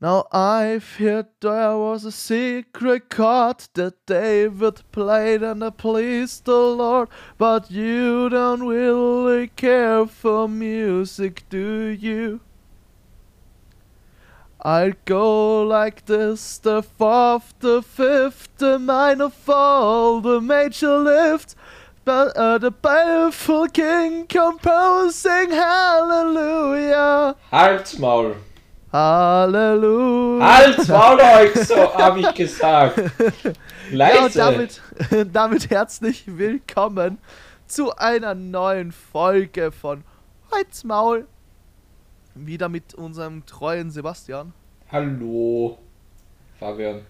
Now I've heard there was a secret chord that David played and it pleased the Lord, but you don't really care for music, do you? I'll go like this, the fourth, the fifth, the minor fall, the major lift, but uh, the baleful king composing hallelujah. Halt's Maul! Halleluja. Halt's Maul euch, so hab ich gesagt. Ja, und Leise! damit, damit herzlich willkommen zu einer neuen Folge von Holz Maul. Wieder mit unserem treuen Sebastian. Hallo, Fabian.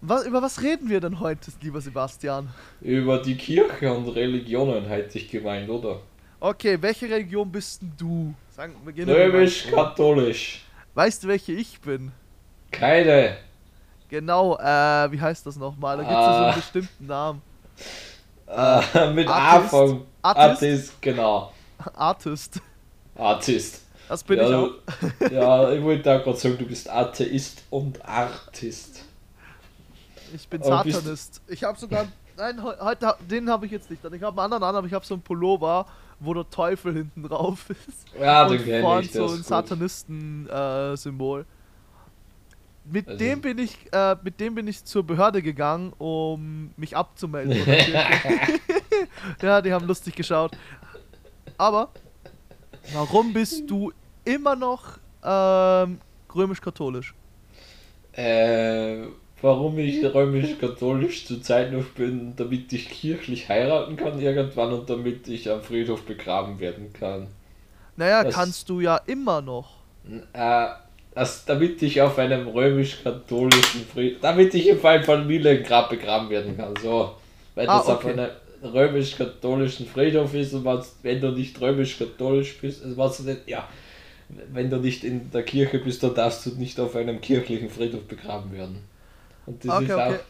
Was, über was reden wir denn heute, lieber Sebastian? Über die Kirche und Religionen hätte ich gemeint, oder? Okay, welche Religion bist denn du? Römisch-katholisch. Weißt du, welche ich bin? Keine. Genau, äh, wie heißt das nochmal? Da gibt es so Ah. einen bestimmten Namen. Äh, mit Atheist? Anfang. Atheist? Atheist, genau. Artist. Artist. Das bin ja, ich auch. ja, ich wollte auch gerade sagen, du bist Atheist und Artist. Ich bin Aber Satanist. Ich habe sogar. Nein, he- heute, den habe ich jetzt nicht. Ich habe einen anderen an, aber ich habe so einen Pullover, wo der Teufel hinten drauf ist. Ja, und den vorn ich. so ein. Satanisten-Symbol. mit, Also- dem bin ich, äh, mit dem bin ich zur Behörde gegangen, um mich abzumelden. ja, die haben lustig geschaut. Aber, warum bist du immer noch ähm, römisch-katholisch? Äh, warum ich römisch-katholisch zurzeit noch bin, damit ich kirchlich heiraten kann irgendwann und damit ich am Friedhof begraben werden kann. Naja, Das- kannst du ja immer noch. Äh, das, damit ich auf einem römisch-katholischen Friedhof, damit ich im Fall Familiengrab begraben werden kann, so. Weil Ah, das auf okay. einem römisch-katholischen Friedhof ist und was, wenn du nicht römisch-katholisch bist, also was du nicht, ja, wenn du nicht in der Kirche bist, dann darfst du nicht auf einem kirchlichen Friedhof begraben werden. Und das Okay, ist okay. auch,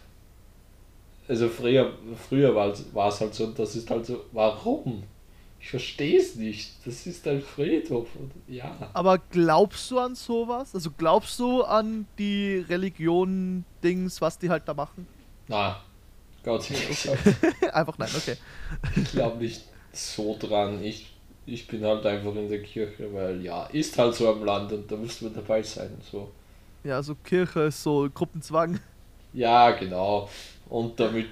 also früher, früher war es halt so, und das ist halt so, warum? Ich verstehe es nicht. Das ist ein Friedhof. Und, ja. Aber glaubst du an sowas? Also glaubst du an die Religion-Dings, was die halt da machen? Na, Gott sei Dank. Einfach nein, okay. Ich glaube nicht so dran. Ich, ich bin halt einfach in der Kirche, weil ja, ist halt so am Land und da müssen wir dabei sein. So. Ja, also Kirche ist so Gruppenzwang. Ja, genau. Und damit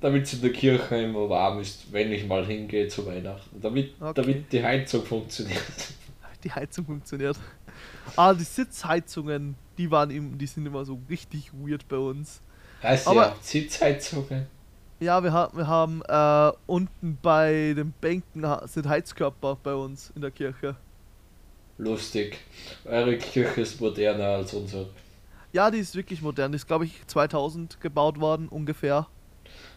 damit es in der Kirche immer warm ist, wenn ich mal hingehe zu Weihnachten. Damit, Okay. damit die Heizung funktioniert. Die Heizung funktioniert. Ah, die Sitzheizungen, die waren im, die sind immer so richtig weird bei uns. Weißt du, Aber- ja, Sitzheizungen. Ja, wir, ha wir haben äh, unten bei den Bänken sind Heizkörper bei uns in der Kirche. Lustig. Eure Kirche ist moderner als unsere. Ja, die ist wirklich modern. Die ist, glaube ich, 2000 gebaut worden, ungefähr.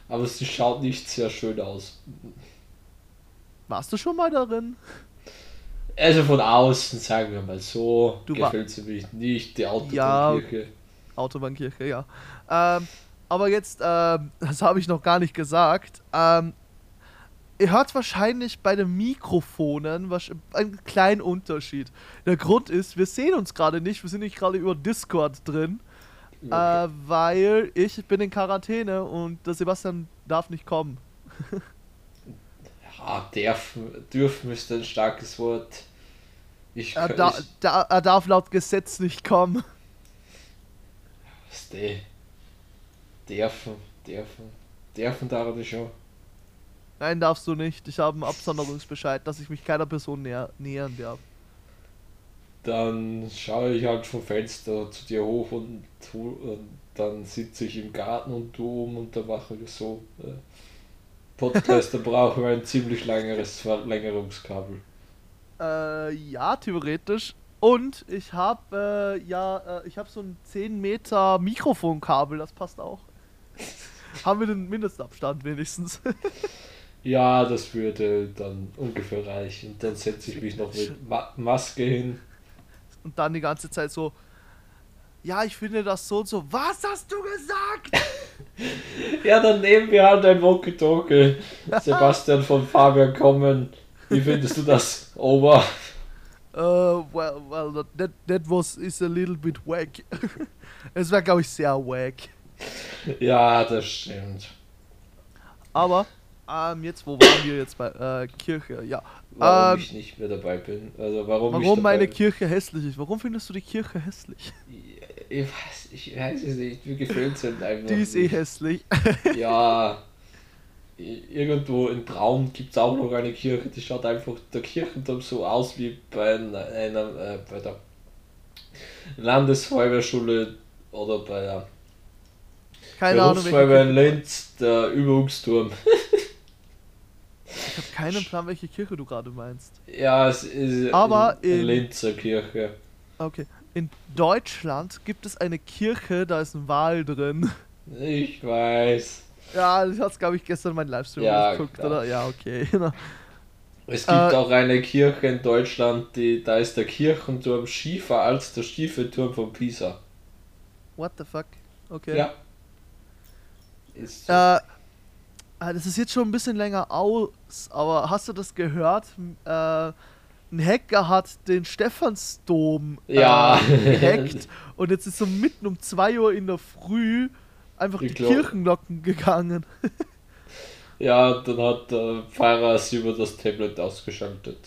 Aber sie schaut nicht sehr schön aus. Warst du schon mal darin? Also von außen, sagen wir mal so, Du gefällt sie mich nicht, die Ja. Autobahnkirche. Autobahnkirche, ja. Ähm, aber jetzt, ähm, das habe ich noch gar nicht gesagt. Ähm, ihr hört wahrscheinlich bei den Mikrofonen einen kleinen Unterschied. Der Grund ist, wir sehen uns gerade nicht, wir sind nicht gerade über Discord drin, äh, weil ich bin in Quarantäne und der Sebastian darf nicht kommen. Ja, dürfen, dürfen ist ein starkes Wort. Ich Er, da, da, er darf laut Gesetz nicht kommen. was die? Dürfen, dürfen, dürfen darf ich schon. Nein, darfst du nicht. Ich habe einen Absonderungsbescheid, dass ich mich keiner Person näher, nähern darf. Dann schaue ich halt vom Fenster zu dir hoch und, und dann sitze ich im Garten und du um und dann mache ich so. Äh, Podcast, da brauchen wir ein ziemlich längeres Verlängerungskabel. Äh, ja, theoretisch. Und ich habe äh, ja, äh, ich habe so ein 10 Meter Mikrofonkabel, das passt auch. Haben wir den Mindestabstand wenigstens. Ja, das würde dann ungefähr reichen. Dann setze ich mich noch mit Ma Maske hin. Und dann die ganze Zeit so, ja, ich finde das so und so. Was hast du gesagt? Ja, dann nehmen wir halt ein Walkie-Talkie. Sebastian von Fabian kommen. Wie findest du das? Over. Uh, well, well, that, that was is a little bit wack. es war, glaube ich, sehr wack. Ja, das stimmt. Aber, ähm, jetzt, wo waren wir jetzt bei äh, Kirche? Ja. Warum Ähm, ich nicht mehr dabei bin. Also warum, Warum meine bin. Kirche hässlich ist? Warum findest du die Kirche hässlich? Ich weiß, ich weiß es nicht. Mir gefällt es halt einfach. Die ist eh hässlich. Ja. Irgendwo in Traun gibt es auch noch eine Kirche, die schaut einfach der Kirchenturm so aus wie bei einer, einer äh, bei der Landesfeuerwehrschule oder bei der Keine Ahnung, Berufsfeuerwehr in. Linz, der Übungsturm. Ich habe keinen Plan, welche Kirche du gerade meinst. Ja, es ist Aber in, in in- Linzer Kirche. Okay. In Deutschland gibt es eine Kirche, da ist ein Wal drin. Ich weiß. Ja, das hast glaube ich gestern meinen Livestream Ja, geguckt, klar. oder? Ja, okay. Es gibt Äh, auch eine Kirche in Deutschland, die, da ist der Kirchenturm schiefer als der schiefe Turm von Pisa. What the fuck? Okay. Ja. Ist so. Äh, das ist jetzt schon ein bisschen länger aus, aber hast du das gehört? Äh, ein Hacker hat den Stephansdom äh, Ja. gehackt und jetzt ist so mitten um 2 Uhr in der Früh einfach Die die, Glo- Kirchenglocken gegangen. Ja, dann hat der Pfarrer es über das Tablet ausgeschaltet.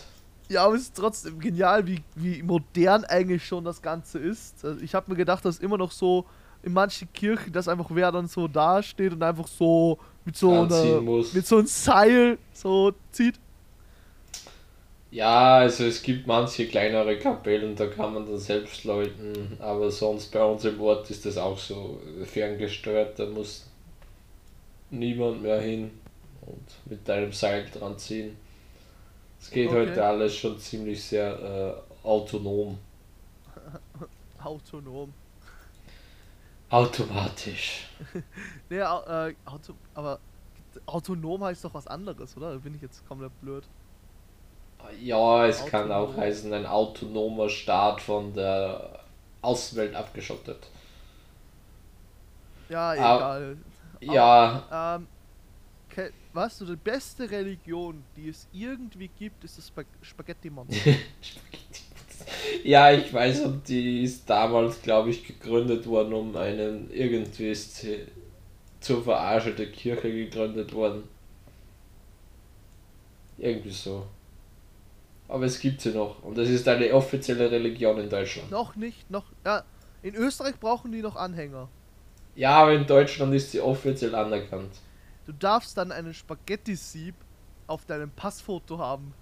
Ja, aber es ist trotzdem genial, wie, wie modern eigentlich schon das Ganze ist. Also ich habe mir gedacht, dass immer noch so in manchen Kirchen, dass einfach wer dann so dasteht und einfach so mit so einer, muss. mit so einem Seil so zieht. Ja, also es gibt manche kleinere Kapellen, da kann man dann selbst läuten, aber sonst bei uns im Ort ist das auch so ferngesteuert, da muss niemand mehr hin und mit deinem Seil dran ziehen. Es geht Okay. heute alles schon ziemlich sehr äh, autonom, Autonom. Automatisch. Nee, äh, Auto, aber autonom heißt doch was anderes, oder? Da bin ich jetzt komplett blöd. Ja, es kann Autonom. auch heißen, ein autonomer Staat von der Außenwelt abgeschottet. Ja, egal. Ja, Ähm, ke- weißt du, die beste Religion, die es irgendwie gibt, ist das Spag Spaghetti-Monster. Ja, ich weiß, und die ist damals, glaube ich, gegründet worden, um einen, irgendwie ist sie zur Verarsche der Kirche gegründet worden. Irgendwie so. Aber es gibt sie noch. Und es ist eine offizielle Religion in Deutschland. noch nicht, noch. Ja, in Österreich brauchen die noch Anhänger. Ja, aber in Deutschland ist sie offiziell anerkannt. Du darfst dann einen Spaghetti-Sieb auf deinem Passfoto haben.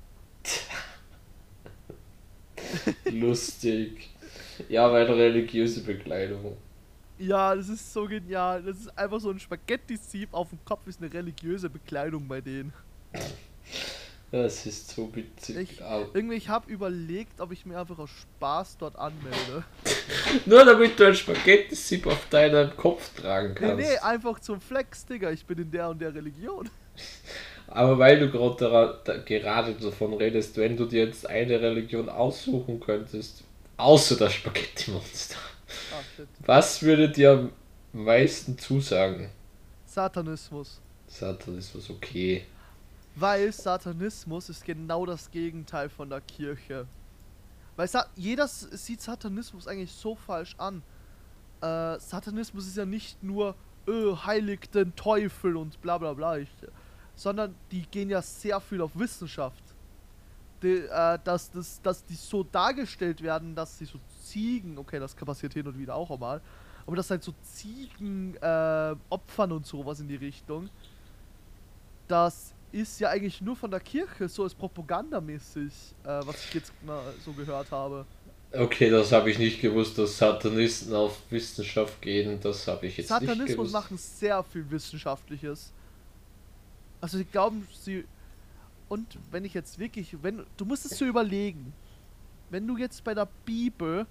Lustig. Ja, weil religiöse Bekleidung. Ja, das ist so genial. Das ist einfach so ein Spaghetti-Sieb auf dem Kopf, ist eine religiöse Bekleidung bei denen. Das ist so witzig. Ich-. Irgendwie, ich habe überlegt, ob ich mir einfach aus Spaß dort anmelde. Nur damit du ein Spaghetti-Sieb auf deinem Kopf tragen Nee, kannst. nee, einfach zum Flex, Digga. Ich bin in der und der Religion. Aber weil du gerade davon redest, wenn du dir jetzt eine Religion aussuchen könntest, außer das Spaghetti-Monster, shit. was würde dir am meisten zusagen? Satanismus. Satanismus, okay. Weil Satanismus ist genau das Gegenteil von der Kirche. Weil Sa jeder sieht Satanismus eigentlich so falsch an. Äh, Satanismus ist ja nicht nur, öh, heiligt den Teufel und bla bla bla. Ich, sondern die gehen ja sehr viel auf Wissenschaft. Die, äh, dass, das, dass die so dargestellt werden, dass sie so Ziegen, okay, das passiert hin und wieder auch einmal, aber dass halt so Ziegen äh, opfern und sowas in die Richtung das ist ja eigentlich nur von der Kirche, so als propagandamäßig, äh, was ich jetzt mal so gehört habe. Okay, das habe ich nicht gewusst, dass Satanisten auf Wissenschaft gehen. Das habe ich jetzt nicht Satanismus gewusst. machen sehr viel Wissenschaftliches. Also sie glauben, sie. Und wenn ich jetzt wirklich, wenn du musst es so überlegen, wenn du jetzt bei der Bibel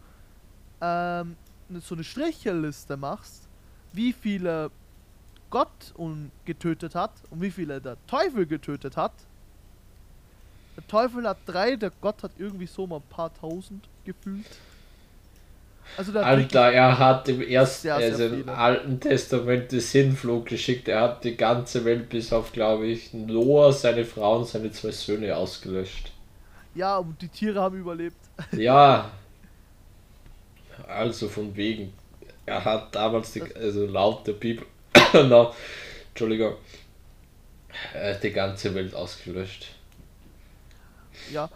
ähm, ne- so eine Stricheliste machst, wie viele Gott un- getötet hat und wie viele der Teufel getötet hat. Der Teufel hat drei, der Gott hat irgendwie so mal ein paar tausend gefühlt. Also Alter, er hat im ersten, Sehr, sehr also im viele. Alten Testament den Sinnflug geschickt. Er hat die ganze Welt bis auf, glaube ich, Noah, seine Frau und seine zwei Söhne ausgelöscht. Ja, und die Tiere haben überlebt. Ja. Also von wegen. Er hat damals, die, also laut der Bibel, no, Entschuldigung, äh, die ganze Welt ausgelöscht. Ja.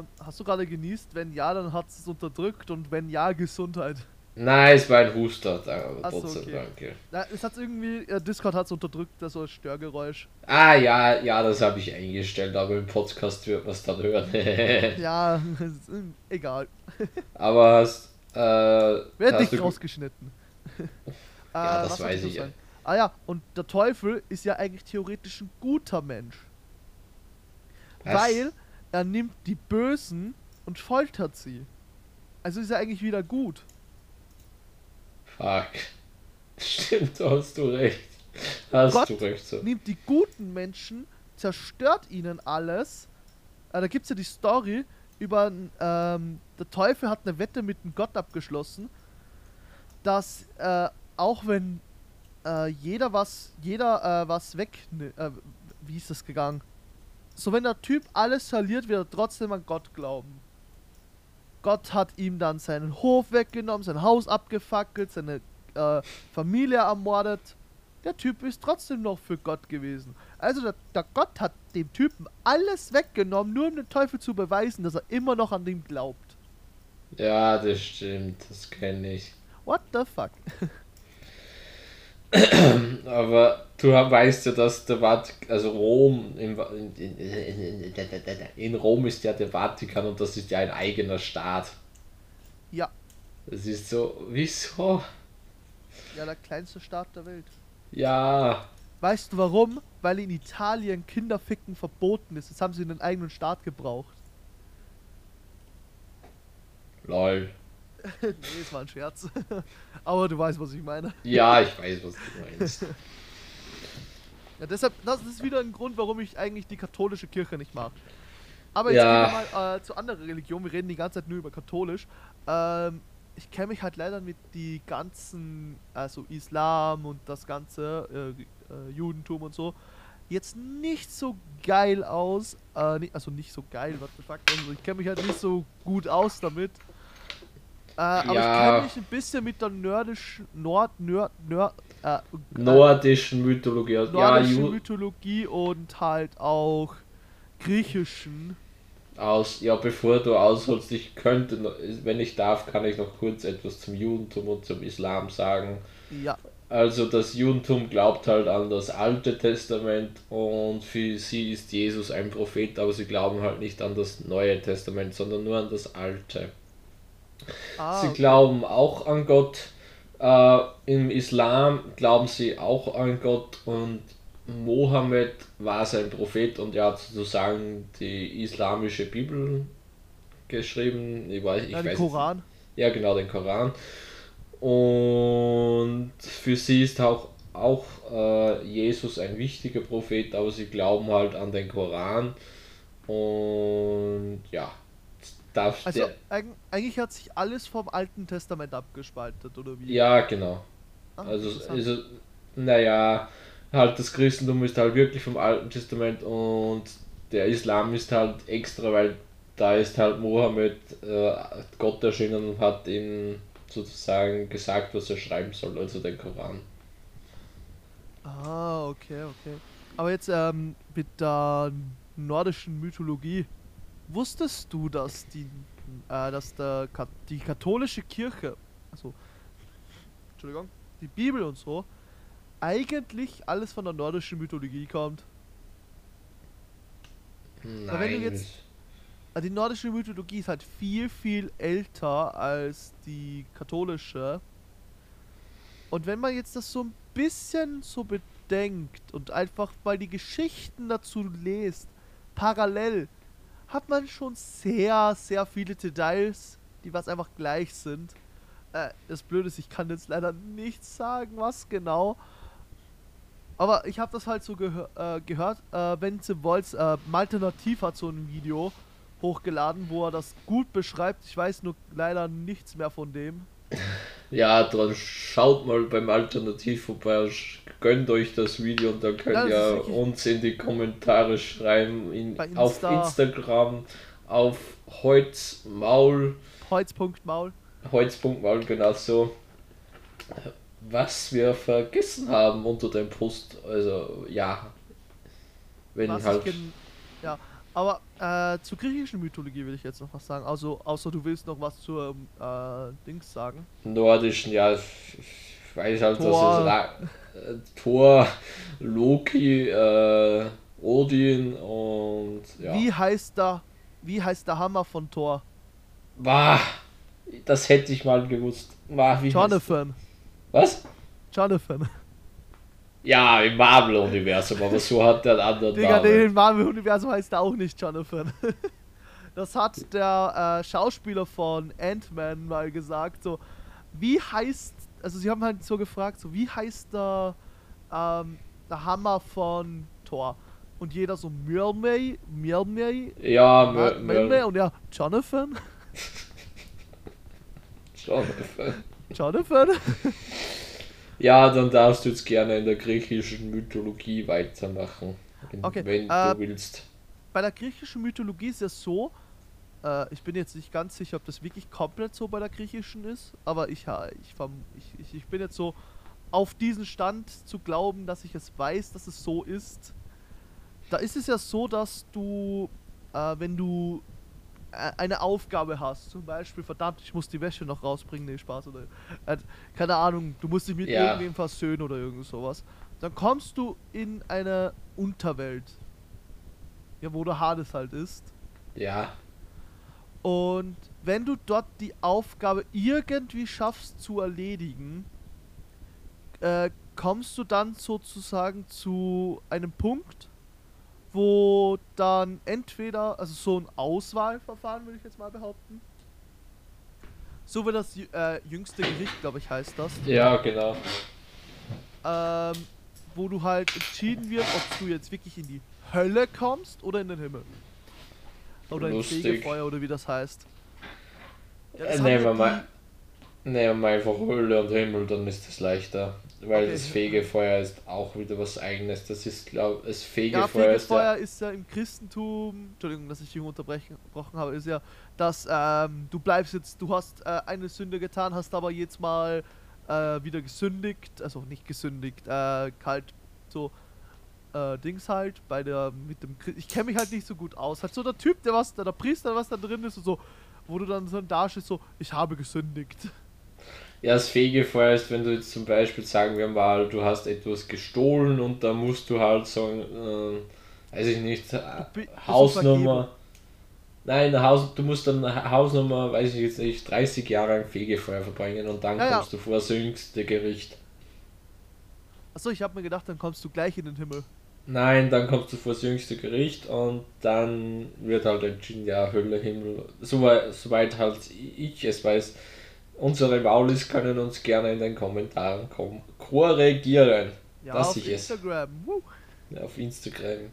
Äh, hast du gerade genießt? Wenn ja, dann hat es unterdrückt und wenn ja, Gesundheit. Nein, es war ein Huster, aber Ach so, trotzdem okay. danke. Na, es hat irgendwie, äh, Discord hat es unterdrückt, das so ein Störgeräusch. Ah ja, ja, das habe ich eingestellt, aber im Podcast wird man es dann hören. Ja, ist, äh, egal. aber hast, äh, Wird nicht rausgeschnitten. Ja, Äh, das weiß ich ja. Ah ja, und der Teufel ist ja eigentlich theoretisch ein guter Mensch. Was? Weil er nimmt die Bösen und foltert sie. Also ist er eigentlich wieder gut. Fuck. Stimmt, hast du recht. Hast Gott du recht so. Nimmt die guten Menschen, zerstört ihnen alles. Äh, da gibt es ja die Story über, ähm, der Teufel hat eine Wette mit einem Gott abgeschlossen, dass äh, auch wenn äh, jeder was, jeder äh, was weg, äh, wie ist das gegangen? So wenn der Typ alles verliert, wird er trotzdem an Gott glauben. Gott hat ihm dann seinen Hof weggenommen, sein Haus abgefackelt, seine äh, Familie ermordet. Der Typ ist trotzdem noch für Gott gewesen. Also der, der Gott hat dem Typen alles weggenommen, nur um den Teufel zu beweisen, dass er immer noch an dem glaubt. Ja, das stimmt, das kenne ich. What the fuck? Aber du weißt ja, dass der Vatikan, also Rom, in, in, in, in Rom ist ja der Vatikan und das ist ja ein eigener Staat. Ja, Das ist so, wieso? ja, der kleinste Staat der Welt. Ja, Weißt du warum? Weil in Italien Kinderficken verboten ist. Jetzt haben sie einen eigenen Staat gebraucht. lol. Nee, es war ein Scherz. Aber du weißt, was ich meine. Ja, ich weiß, was du meinst. Ja, deshalb, das ist wieder ein Grund, warum ich eigentlich die katholische Kirche nicht mag. Aber jetzt Ja. gehen wir mal äh, zu anderen Religionen. Wir reden die ganze Zeit nur über katholisch. Ähm, ich kenne mich halt leider mit die ganzen, also Islam und das ganze äh, äh, Judentum und so, jetzt nicht so geil aus. Äh, also nicht so geil, what the fuck. Also ich kenne mich halt nicht so gut aus damit. Äh, aber ich Ja. kenne mich ein bisschen mit der nordischen, Nord, Nord, Nord, äh, Nordischen Mythologie. Ja, nordische Ju Mythologie und halt auch griechischen. aus, ja, bevor du ausholst, ich könnte, wenn ich darf, kann ich noch kurz etwas zum Judentum und zum Islam sagen. Ja, Also das Judentum glaubt halt an das Alte Testament und für sie ist Jesus ein Prophet, aber sie glauben halt nicht an das Neue Testament, sondern nur an das Alte. Ah, Sie glauben auch an Gott. Äh, Im Islam glauben sie auch an Gott und Mohammed war sein Prophet und er hat sozusagen die islamische Bibel geschrieben. Ich weiß, ich ja, weiß den Koran. ja, genau, den Koran. Und für sie ist auch, auch äh, Jesus ein wichtiger Prophet, aber sie glauben halt an den Koran. Und ja, darf Also eigentlich hat sich alles vom Alten Testament abgespaltet, oder wie? ja, genau. Ah, Also, also, naja, halt das Christentum ist halt wirklich vom Alten Testament und der Islam ist halt extra, weil da ist halt Mohammed äh, Gott erschienen und hat ihm sozusagen gesagt, was er schreiben soll, also den Koran. Ah, okay, okay. Aber jetzt ähm, mit der nordischen Mythologie. Wusstest du, dass die, äh, dass der, die katholische Kirche, also, Entschuldigung, die Bibel und so, eigentlich alles von der nordischen Mythologie kommt? Nein, wenn du jetzt- Äh, Die nordische Mythologie ist halt viel, viel älter als die katholische. Und wenn man jetzt das so ein bisschen so bedenkt und einfach mal die Geschichten dazu liest, parallel, hat man schon sehr, sehr viele Details, die was einfach gleich sind. Äh, das Blöde ist, ich kann jetzt leider nicht sagen, was genau. Aber ich habe das halt so gehör äh, gehört, äh, wenn ihr wollt, äh, Malte Nativ hat so ein Video hochgeladen, wo er das gut beschreibt. Ich weiß nur leider nichts mehr von dem. Ja, dann schaut mal beim Alternativ vorbei, gönnt euch das Video und dann könnt das ihr uns in die Kommentare schreiben, in, Bei auf Insta. Instagram auf Holzmaul. Holz.maul. Holz.maul, genau so. Was wir vergessen haben unter dem Post. Also, ja. Wenn Was halt. ja, aber äh, zur griechischen Mythologie will ich jetzt noch was sagen. Also, außer du willst noch was zur äh, Dings sagen. nordischen, ja, ich weiß halt, Thor. dass es Ra äh, Thor, Loki, äh, Odin und ja. Wie heißt der, wie heißt der Hammer von Thor? Wah, das hätte ich mal gewusst. Wah, Jonathan. Was? Jonathan. Ja, im Marvel-Universum, aber so hat der einen anderen Digga, nee, Namen. im Marvel-Universum heißt er auch nicht Jonathan. Das hat der äh, Schauspieler von Ant-Man mal gesagt. So, wie heißt, also sie haben halt so gefragt, so, wie heißt der, ähm, der Hammer von Thor? Und jeder so, Mjolnir, Mjolnir, Ja, Mjolnir, und ja, Jonathan, Mö- Jonathan. Ja, dann darfst du jetzt gerne in der griechischen Mythologie weitermachen. Wenn, Okay, wenn äh, du willst. bei der griechischen Mythologie ist es so, äh, ich bin jetzt nicht ganz sicher, ob das wirklich komplett so bei der griechischen ist, aber ich, ich, ich, ich, bin jetzt so auf diesen Stand zu glauben, dass ich es weiß, dass es so ist. Da ist es ja so, dass du, äh, wenn du äh, eine Aufgabe hast, zum Beispiel, verdammt, ich muss die Wäsche noch rausbringen, nee, Spaß, oder, äh, keine Ahnung, du musst dich mit Ja. irgendwem versöhnen oder irgend sowas, dann kommst du in eine Unterwelt, ja, wo der Hades halt ist. Ja, Und wenn du dort die Aufgabe irgendwie schaffst zu erledigen, äh, kommst du dann sozusagen zu einem Punkt, wo dann entweder, also so ein Auswahlverfahren würde ich jetzt mal behaupten, so wie das äh, jüngste Gericht, glaube ich, heißt das, ja, genau. ähm, wo du halt entschieden wird, ob du jetzt wirklich in die Hölle kommst oder in den Himmel. Oder ins Lustig. Fegefeuer oder wie das heißt. Ja, das Äh, nehmen wir mal- Nehmen wir mal einfach Hölle und Himmel, dann ist das leichter. Weil Okay. das Fegefeuer ist auch wieder was eigenes. Das ist, glaube das Ja, Fegefeuer ist Fegefeuer ja. ist ja im Christentum, Entschuldigung, dass ich hier unterbrechen unterbrochen habe, ist ja, dass ähm, du bleibst jetzt, du hast äh, eine Sünde getan, hast aber jetzt mal äh, wieder gesündigt, also nicht gesündigt, äh, halt so äh, Dings halt bei der mit dem ich kenne mich halt nicht so gut aus, halt so der Typ, der was, der, der Priester, was da drin ist und so, wo du dann so da stehst, so, ich habe gesündigt. Ja, das Fegefeuer ist, wenn du jetzt zum Beispiel sagen wir mal, du hast etwas gestohlen und da musst du halt sagen, äh, weiß ich nicht, äh, um Hausnummer. Nein, Haus, du musst dann Ha- Hausnummer, weiß ich jetzt nicht, 30 Jahre im Fegefeuer verbringen und dann Ja, ja. kommst du vor das jüngste Gericht. Achso, ich habe mir gedacht, dann kommst du gleich in den Himmel. Nein, dann kommst du vor das jüngste Gericht und dann wird halt entschieden, ja, Hölle, Himmel. Soweit, soweit halt ich es weiß. Unsere Maulis können uns gerne in den Kommentaren kommen. korrigieren. Ja, Das auf ich es. Instagram. Woo. Auf Instagram.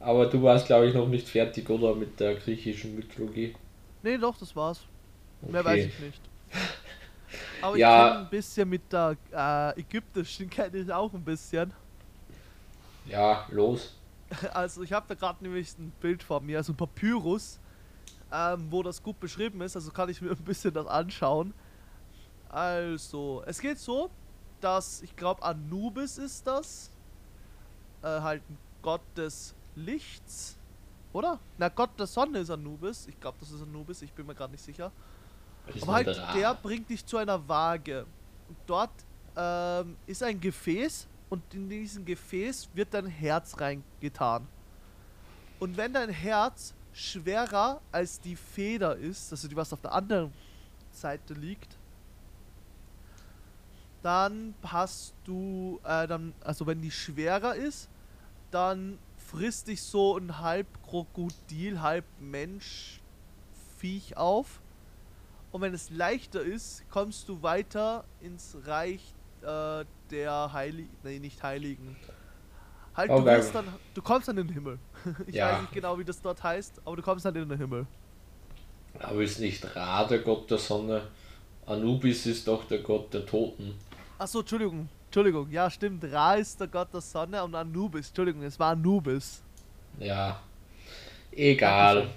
Aber du warst, glaube ich, noch nicht fertig, oder? Mit der griechischen Mythologie. Nee, doch, das war's. Mehr Okay. weiß ich nicht. Aber ich Ja. kenne ein bisschen mit der äh, ägyptischen, kenne ich auch ein bisschen. Ja, los. Also ich habe da gerade nämlich ein Bild vor mir, also ein Papyrus, ähm, wo das gut beschrieben ist, also kann ich mir ein bisschen das anschauen. Also, es geht so, dass, ich glaube Anubis ist das, äh, halt ein Gott des Lichts, oder? Na, Gott der Sonne ist Anubis, ich glaube das ist Anubis, ich bin mir gerade nicht sicher. Aber halt, der bringt dich zu einer Waage. Und dort ähm, ist ein Gefäß und in diesem Gefäß wird dein Herz reingetan. Und wenn dein Herz schwerer als die Feder ist, also die was auf der anderen Seite liegt, dann hast du, äh, dann, also wenn die schwerer ist, dann frisst dich so ein halb Krokodil, halb Mensch Viech auf. Und wenn es leichter ist, kommst du weiter ins Reich äh, der Heiligen, nee, nicht Heiligen. Halt, du, Okay. wirst dann, du kommst dann in den Himmel. Ich Ja. weiß nicht genau, wie das dort heißt, aber du kommst dann in den Himmel. Aber ist nicht Ra der Gott der Sonne? Anubis ist doch der Gott der Toten. Achso, Entschuldigung. Entschuldigung, ja stimmt. Ra ist der Gott der Sonne und Anubis. Entschuldigung, es war Anubis. Ja. Egal.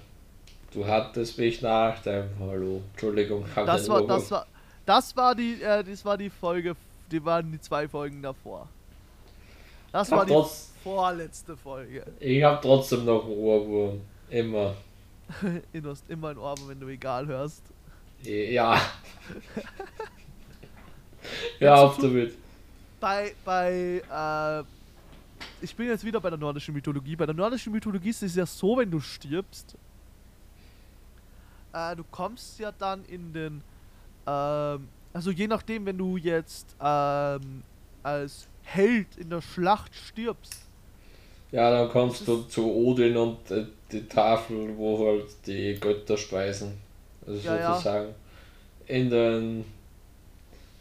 Du hattest mich nach deinem Hallo. Entschuldigung, Das war, das war, das war die, äh, das war die Folge, die waren die zwei Folgen davor. Das war die trotz- vorletzte Folge. Ich hab trotzdem noch einen Ohrwurm. Immer. Du hast immer ein Ohr, wenn du egal hörst. Ja. Hör auf damit. Bei, bei, äh, ich bin jetzt wieder bei der nordischen Mythologie. Bei der nordischen Mythologie ist es ja so, wenn du stirbst, äh, du kommst ja dann in den, ähm, also je nachdem, wenn du jetzt ähm, als Held in der Schlacht stirbst, Ja, dann kommst du zu Odin und äh, die Tafel, wo halt die Götter speisen. Also Ja, ja. sozusagen in den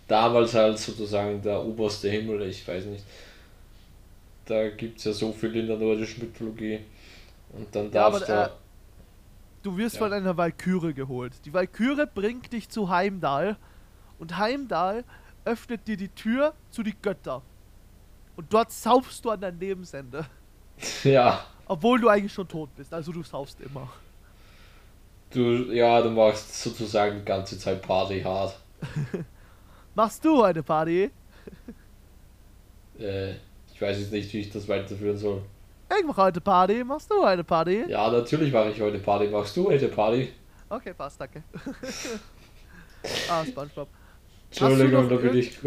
damals halt sozusagen der oberste Himmel, ich weiß nicht. Da gibt es ja so viel in der nordischen Mythologie. Und dann Ja, darfst aber, du. äh, du wirst Ja. von einer Walküre geholt. Die Walküre bringt dich zu Heimdall und Heimdall öffnet dir die Tür zu die Götter. Und dort saufst du an dein Lebensende. ja, Obwohl du eigentlich schon tot bist, also du saufst immer. du, ja, du machst sozusagen die ganze Zeit Party hart. Machst du eine Party? Äh, ich weiß jetzt nicht, wie ich das weiterführen soll. Ich mach heute Party. Machst du eine Party? Ja, natürlich mache ich heute Party. Machst du heute Party? Okay, passt, danke. ah, Spongebob. Entschuldigung, da bin ich,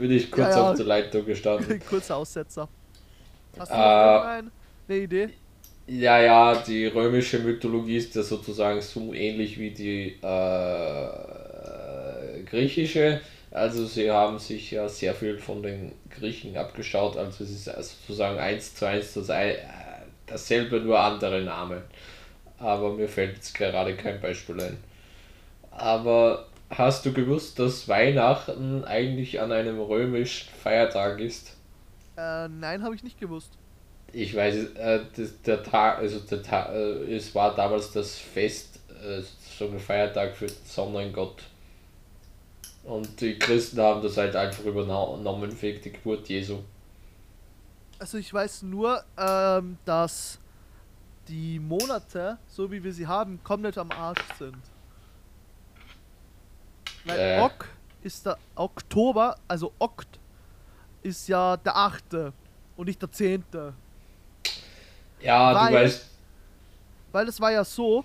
bin ich kurz Ja, ja. auf der Leitung gestanden. Kurzer Aussetzer. Hast du Äh, eine Idee? Ja, ja, die römische Mythologie ist ja sozusagen so ähnlich wie die äh, griechische. Also sie haben sich ja sehr viel von den Griechen abgeschaut. Also es ist sozusagen eins zu eins das, äh, dasselbe, nur andere Namen. Aber mir fällt jetzt gerade kein Beispiel ein. Aber hast du gewusst, dass Weihnachten eigentlich an einem römischen Feiertag ist? Äh, nein, habe ich nicht gewusst. Ich weiß, es, äh, das, der Tag, also der Tag, äh, es war damals das Fest, äh, so ein Feiertag für den Sonnengott. Und die Christen haben das halt einfach übernommen wegen der Geburt Jesu. Also ich weiß nur, ähm, dass die Monate, so wie wir sie haben, komplett am Arsch sind. Weil Äh. Ok ist der Oktober, also Okt ist ja der 8. und nicht der 10. Ja, Weil- du weißt, Weil es war ja so,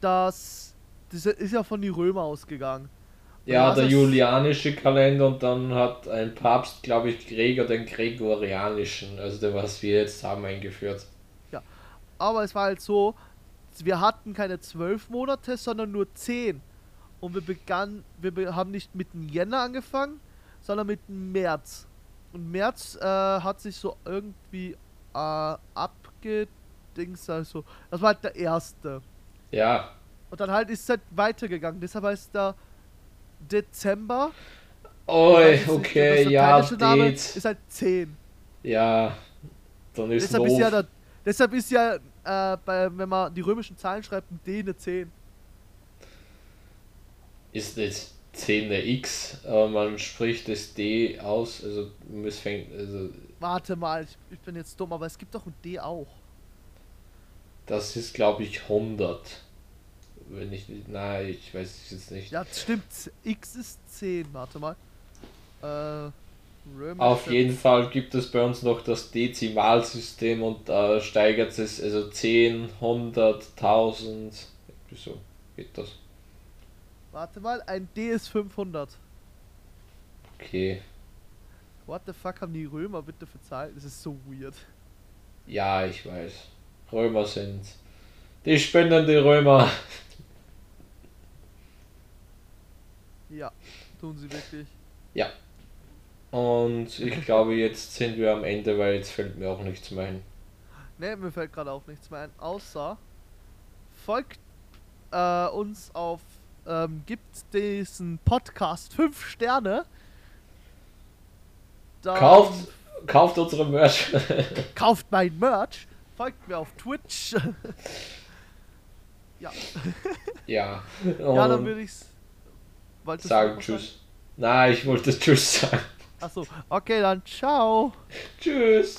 dass das ist ja von die Römer ausgegangen. ja, was der julianische Kalender und dann hat ein Papst, glaube ich, Gregor den gregorianischen, also der, was wir jetzt haben, eingeführt. Aber es war halt so, wir hatten keine zwölf Monate, sondern nur zehn. Und wir begannen, wir be haben nicht mit dem Jänner angefangen, sondern mit dem März. Und März äh, hat sich so irgendwie äh, abgedings, also das war halt der erste. Ja, Und dann halt ist es halt weitergegangen. Deshalb heißt der Dezember. oh, ist- okay, ja, Name ist halt 10. Ja, dann ist Deshalb ist Nov- ja, der, deshalb ist ja äh, bei, wenn man die römischen Zahlen schreibt, ein D eine 10. ist jetzt 10 eine X, aber man spricht das D aus, also es fängt, also Warte mal, ich, ich bin jetzt dumm, aber es gibt doch ein D auch. das ist glaube ich 100. Wenn ich nicht, nein, ich weiß es jetzt nicht. Ja, das stimmt. X ist 10. Warte mal. Äh, Auf jeden Fall gibt es bei uns noch das Dezimalsystem und da steigert es also 10, 100, 1000. Wieso geht das? Warte mal, ein D ist 500. Okay. What the fuck haben die Römer bitte für Zahlen? Das ist so weird. Ja, ich weiß. Römer sind. Die spinnende Römer. Ja, tun sie wirklich. Und ich glaube, jetzt sind wir am Ende, weil jetzt fällt mir auch nichts mehr ein. Ne, mir fällt gerade auch nichts mehr ein, außer folgt äh, uns auf, ähm, gibt diesen Podcast 5 Sterne. Dann Kauft, kauft unsere Merch. kauft mein Merch, folgt mir auf Twitch. ja, ja. ja, dann würde du sagen Tschüss. Nein, ich wollte Tschüss sagen. Achso, okay, dann ciao. Tschüss.